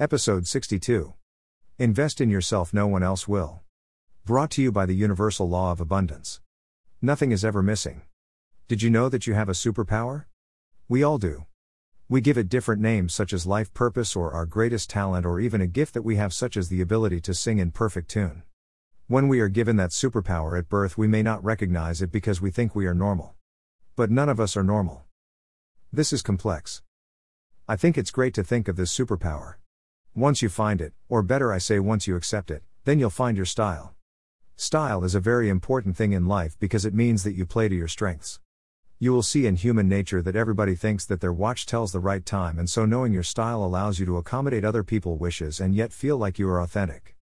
Episode 62. Invest in yourself, no one else will. Brought to you by the universal law of abundance. Nothing is ever missing. Did you know that you have a superpower? We all do. We give it different names such as life purpose or our greatest talent or even a gift that we have such as the ability to sing in perfect tune. When we are given that superpower at birth, we may not recognize it because we think we are normal. But none of us are normal. This is complex. I think it's great to think of this superpower. Once you find it, or better I say once you accept it, then you'll find your style. Style is a very important thing in life because it means that you play to your strengths. You will see in human nature that everybody thinks that their watch tells the right time, and so knowing your style allows you to accommodate other people's wishes and yet feel like you are authentic.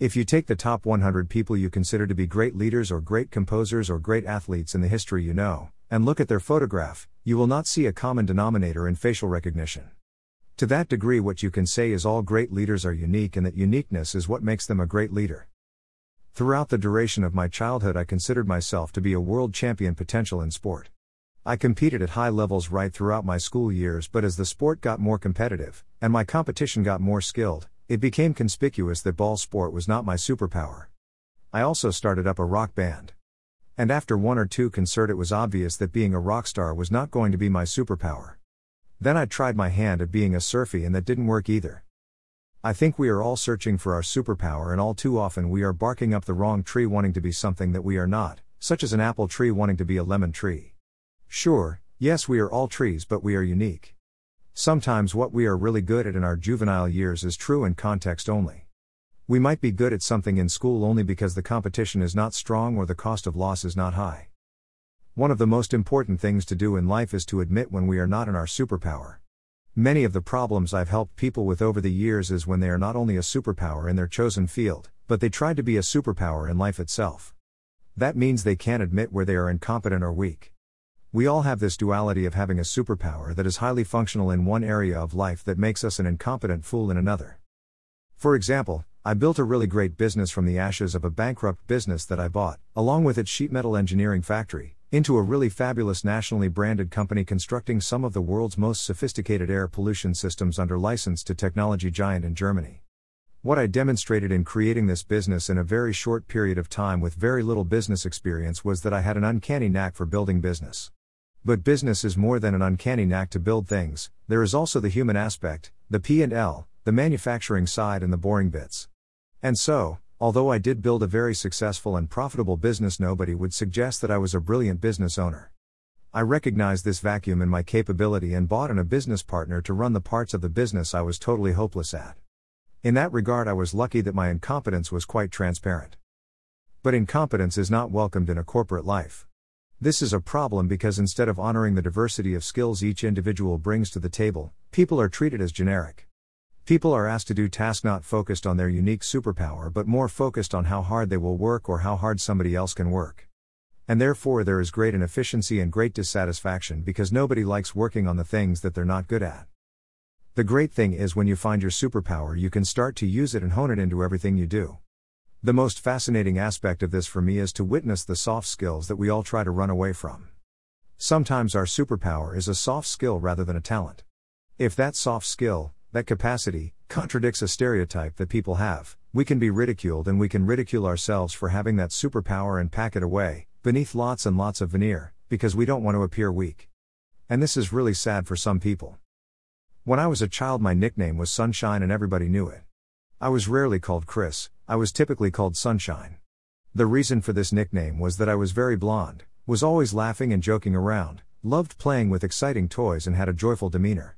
If you take the top 100 people you consider to be great leaders or great composers or great athletes in the history you know, and look at their photograph, you will not see a common denominator in facial recognition. To that degree, what you can say is all great leaders are unique and that uniqueness is what makes them a great leader. Throughout the duration of my childhood, I considered myself to be a world champion potential in sport. I competed at high levels right throughout my school years, but as the sport got more competitive, and my competition got more skilled, it became conspicuous that ball sport was not my superpower. I also started up a rock band. And after one or two concert it was obvious that being a rock star was not going to be my superpower. Then I tried my hand at being a surfie and that didn't work either. I think we are all searching for our superpower and all too often we are barking up the wrong tree wanting to be something that we are not, such as an apple tree wanting to be a lemon tree. Sure, yes, we are all trees, but we are unique. Sometimes what we are really good at in our juvenile years is true in context only. We might be good at something in school only because the competition is not strong or the cost of loss is not high. One of the most important things to do in life is to admit when we are not in our superpower. Many of the problems I've helped people with over the years is when they are not only a superpower in their chosen field, but they try to be a superpower in life itself. That means they can't admit where they are incompetent or weak. We all have this duality of having a superpower that is highly functional in one area of life that makes us an incompetent fool in another. For example, I built a really great business from the ashes of a bankrupt business that I bought, along with its sheet metal engineering factory, into a really fabulous nationally branded company constructing some of the world's most sophisticated air pollution systems under license to technology giant in Germany. What I demonstrated in creating this business in a very short period of time with very little business experience was that I had an uncanny knack for building business. But business is more than an uncanny knack to build things, there is also the human aspect, the P&L, the manufacturing side and the boring bits. And so, Although I did build a very successful and profitable business, nobody would suggest that I was a brilliant business owner. I recognized this vacuum in my capability and bought in a business partner to run the parts of the business I was totally hopeless at. In that regard, I was lucky that my incompetence was quite transparent. But incompetence is not welcomed in a corporate life. This is a problem because instead of honoring the diversity of skills each individual brings to the table, people are treated as generic. People are asked to do tasks not focused on their unique superpower but more focused on how hard they will work or how hard somebody else can work. And therefore, there is great inefficiency and great dissatisfaction because nobody likes working on the things that they're not good at. The great thing is when you find your superpower, you can start to use it and hone it into everything you do. The most fascinating aspect of this for me is to witness the soft skills that we all try to run away from. Sometimes our superpower is a soft skill rather than a talent. If that soft skill, that capacity, contradicts a stereotype that people have. We can be ridiculed and we can ridicule ourselves for having that superpower and pack it away, beneath lots and lots of veneer, because we don't want to appear weak. And this is really sad for some people. When I was a child, my nickname was Sunshine and everybody knew it. I was rarely called Chris, I was typically called Sunshine. The reason for this nickname was that I was very blonde, was always laughing and joking around, loved playing with exciting toys, and had a joyful demeanor.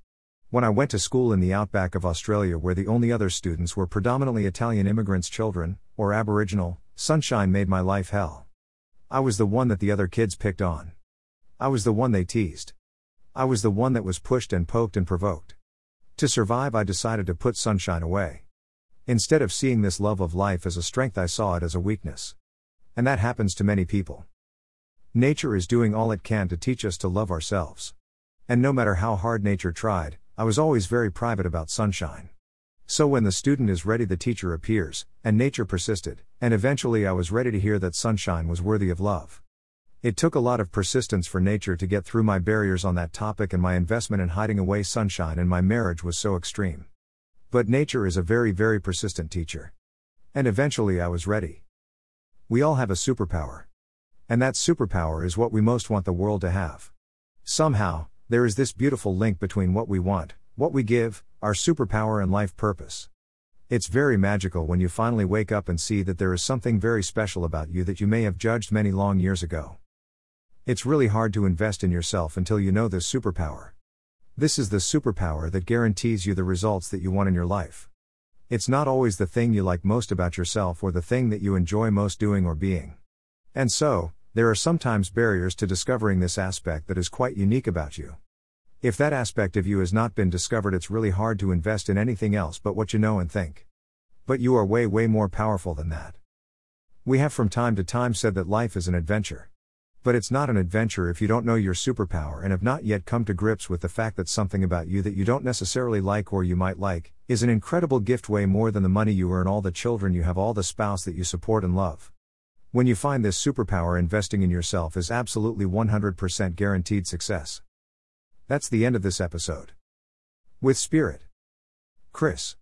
When I went to school in the outback of Australia, where the only other students were predominantly Italian immigrants' children, or Aboriginal, sunshine made my life hell. I was the one that the other kids picked on. I was the one they teased. I was the one that was pushed and poked and provoked. To survive, I decided to put sunshine away. Instead of seeing this love of life as a strength, I saw it as a weakness. And that happens to many people. Nature is doing all it can to teach us to love ourselves. And no matter how hard nature tried, I was always very private about sunshine. So when the student is ready, the teacher appears, and nature persisted, and eventually I was ready to hear that sunshine was worthy of love. It took a lot of persistence for nature to get through my barriers on that topic, and my investment in hiding away sunshine in my marriage was so extreme. But nature is a very, very persistent teacher. And eventually I was ready. We all have a superpower. And that superpower is what we most want the world to have. Somehow, there is this beautiful link between what we want, what we give, our superpower, and life purpose. It's very magical when you finally wake up and see that there is something very special about you that you may have judged many long years ago. It's really hard to invest in yourself until you know this superpower. This is the superpower that guarantees you the results that you want in your life. It's not always the thing you like most about yourself or the thing that you enjoy most doing or being. And so, there are sometimes barriers to discovering this aspect that is quite unique about you. If that aspect of you has not been discovered, it's really hard to invest in anything else but what you know and think. But you are way, way more powerful than that. We have from time to time said that life is an adventure. But it's not an adventure if you don't know your superpower and have not yet come to grips with the fact that something about you that you don't necessarily like or you might like is an incredible gift way more than the money you earn, all the children you have, all the spouse that you support and love. When you find this superpower, investing in yourself is absolutely 100% guaranteed success. That's the end of this episode. With Spirit. Chris.